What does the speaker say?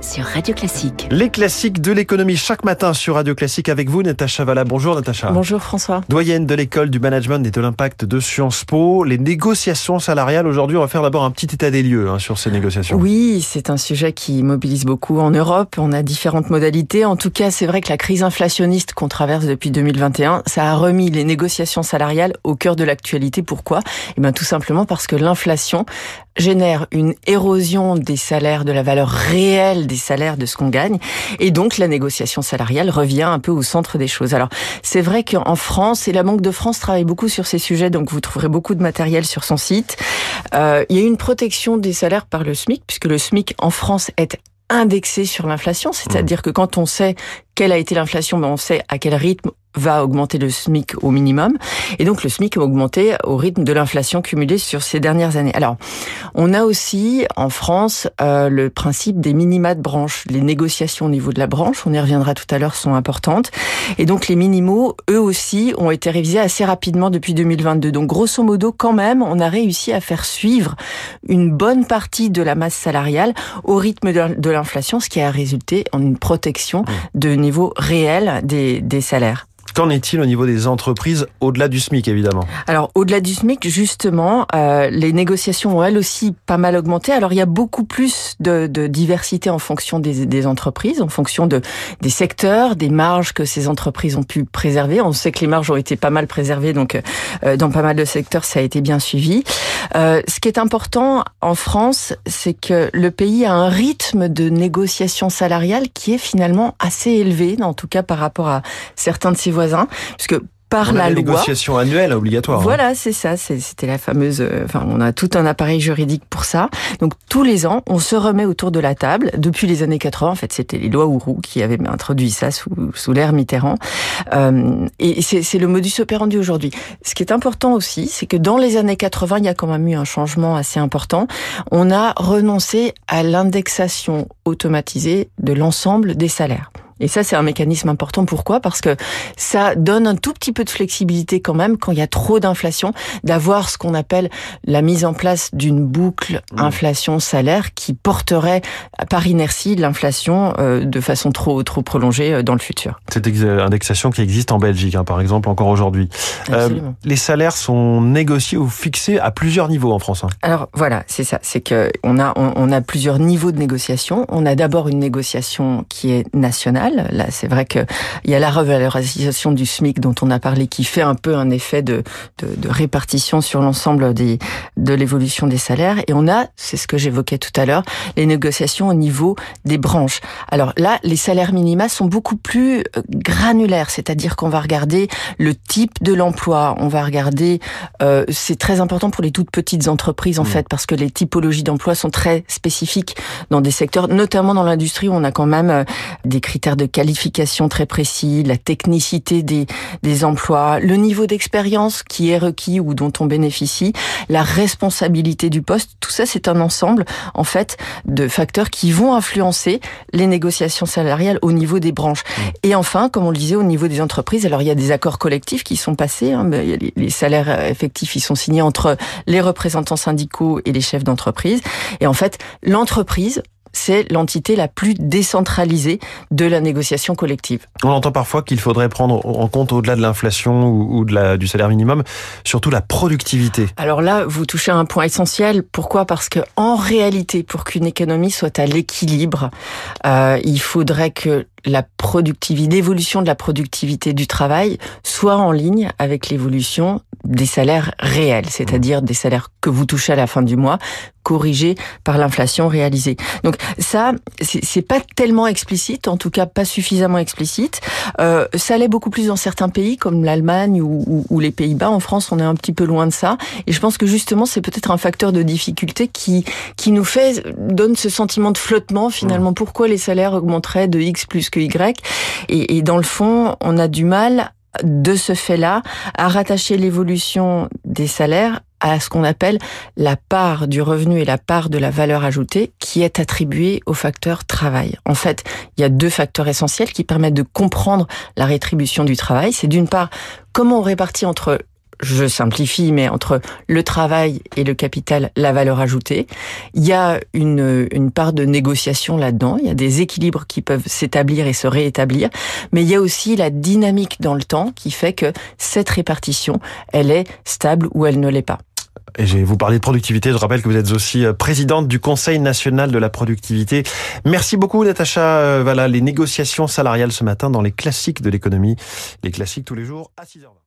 sur Radio Classique. Les classiques de l'économie chaque matin sur Radio Classique avec vous, Natacha Valla. Bonjour Natacha. Bonjour François. Doyenne de l'école du management et de l'impact de Sciences Po. Les négociations salariales aujourd'hui, on va faire d'abord un petit état des lieux hein, sur ces négociations. Oui, c'est un sujet qui mobilise beaucoup en Europe. On a différentes modalités. En tout cas, c'est vrai que la crise inflationniste qu'on traverse depuis 2021, ça a remis les négociations salariales au cœur de l'actualité. Pourquoi? Eh bien, tout simplement parce que l'inflation génère une érosion des salaires, de la valeur réelle des salaires, de ce qu'on gagne. Et donc, la négociation salariale revient un peu au centre des choses. Alors, c'est vrai qu'en France, et la Banque de France travaille beaucoup sur ces sujets, donc vous trouverez beaucoup de matériel sur son site. Euh, il y a une protection des salaires par le SMIC, puisque le SMIC en France est indexé sur l'inflation, c'est-à-dire que quand on sait quelle a été l'inflation, ben on sait à quel rythme va augmenter le SMIC au minimum. Et donc le SMIC a augmenté au rythme de l'inflation cumulée sur ces dernières années. Alors, on a aussi en France euh, le principe des minima de branche. Les négociations au niveau de la branche, on y reviendra tout à l'heure, sont importantes. Et donc les minimaux, eux aussi, ont été révisés assez rapidement depuis 2022. Donc grosso modo, quand même, on a réussi à faire suivre une bonne partie de la masse salariale au rythme de l'inflation, ce qui a résulté en une protection mmh. de niveau réel des, des salaires. Qu'en est-il au niveau des entreprises au-delà du SMIC, évidemment Alors, au-delà du SMIC, justement, euh, les négociations ont elles aussi pas mal augmenté. Alors, il y a beaucoup plus de, de diversité en fonction des, des, entreprises, en fonction de, des secteurs, des marges que ces entreprises ont pu préserver. On sait que les marges ont été pas mal préservées, donc euh, dans pas mal de secteurs, ça a été bien suivi. Euh, ce qui est important en France, c'est que le pays a un rythme de négociation salariale qui est finalement assez élevé, en tout cas par rapport à certains de ses voisins. Puisque par la, loi. négociation annuelle obligatoire. Hein. Voilà, c'est ça. C'était la fameuse. Euh, enfin, on a tout un appareil juridique pour ça. Donc tous les ans, on se remet autour de la table. Depuis les années 80, en fait, c'était les lois Ourou qui avaient introduit ça sous, sous l'ère Mitterrand. Euh, et c'est le modus operandi aujourd'hui. Ce qui est important aussi, c'est que dans les années 80, il y a quand même eu un changement assez important. On a renoncé à l'indexation automatisée de l'ensemble des salaires. Et ça, c'est un mécanisme important. Pourquoi? Parce que ça donne un tout petit peu de flexibilité quand même, quand il y a trop d'inflation, d'avoir ce qu'on appelle la mise en place d'une boucle mmh. inflation-salaire qui porterait par inertie l'inflation euh, de façon trop trop prolongée euh, dans le futur. Cette indexation qui existe en Belgique, hein, par exemple, encore aujourd'hui. Euh, les salaires sont négociés ou fixés à plusieurs niveaux en France. Hein. Alors voilà, c'est ça. C'est que on a on, on a plusieurs niveaux de négociation. On a d'abord une négociation qui est nationale Là, c'est vrai que il y a la revalorisation du SMIC dont on a parlé qui fait un peu un effet de, de, de répartition sur l'ensemble des de l'évolution des salaires. Et on a, c'est ce que j'évoquais tout à l'heure, les négociations au niveau des branches. Alors là, les salaires minima sont beaucoup plus euh, granulaires, c'est-à-dire qu'on va regarder le type de l'emploi, on va regarder, euh, c'est très important pour les toutes petites entreprises en mmh. fait, parce que les typologies d'emploi sont très spécifiques dans des secteurs, notamment dans l'industrie où on a quand même euh, des critères de qualification très précis, la technicité des, des emplois, le niveau d'expérience qui est requis ou dont on bénéficie, la responsabilité du poste, tout ça c'est un ensemble en fait de facteurs qui vont influencer les négociations salariales au niveau des branches. Mmh. Et enfin, comme on le disait, au niveau des entreprises, alors il y a des accords collectifs qui sont passés, hein, les salaires effectifs ils sont signés entre les représentants syndicaux et les chefs d'entreprise. Et en fait, l'entreprise c'est l'entité la plus décentralisée de la négociation collective. On entend parfois qu'il faudrait prendre en compte, au-delà de l'inflation ou, de la, du salaire minimum, surtout la productivité. Alors là, vous touchez à un point essentiel. Pourquoi? Parce que en réalité, pour qu'une économie soit à l'équilibre, euh, il faudrait que la productivité, l'évolution de la productivité du travail soit en ligne avec l'évolution des salaires réels, c'est-à-dire des salaires que vous touchez à la fin du mois, corrigés par l'inflation réalisée. Donc ça, c'est pas tellement explicite, en tout cas pas suffisamment explicite. Euh, ça l'est beaucoup plus dans certains pays comme l'Allemagne ou, ou, les Pays-Bas. En France, on est un petit peu loin de ça, et je pense que justement c'est peut-être un facteur de difficulté qui qui nous fait donne ce sentiment de flottement finalement. Pourquoi les salaires augmenteraient de x plus que y? Et, et dans le fond, on a du mal de ce fait-là à rattacher l'évolution des salaires à ce qu'on appelle la part du revenu et la part de la valeur ajoutée qui est attribuée au facteur travail. En fait, il y a deux facteurs essentiels qui permettent de comprendre la rétribution du travail. C'est d'une part comment on répartit entre je simplifie, mais entre le travail et le capital, la valeur ajoutée. Il y a une, une part de négociation là-dedans. Il y a des équilibres qui peuvent s'établir et se réétablir. Mais il y a aussi la dynamique dans le temps qui fait que cette répartition, elle est stable ou elle ne l'est pas. Et je vais vous parler de productivité. Je rappelle que vous êtes aussi euh, présidente du Conseil national de la productivité. Merci beaucoup, Natacha. Euh, voilà, les négociations salariales ce matin dans les classiques de l'économie. Les classiques tous les jours à 6h20.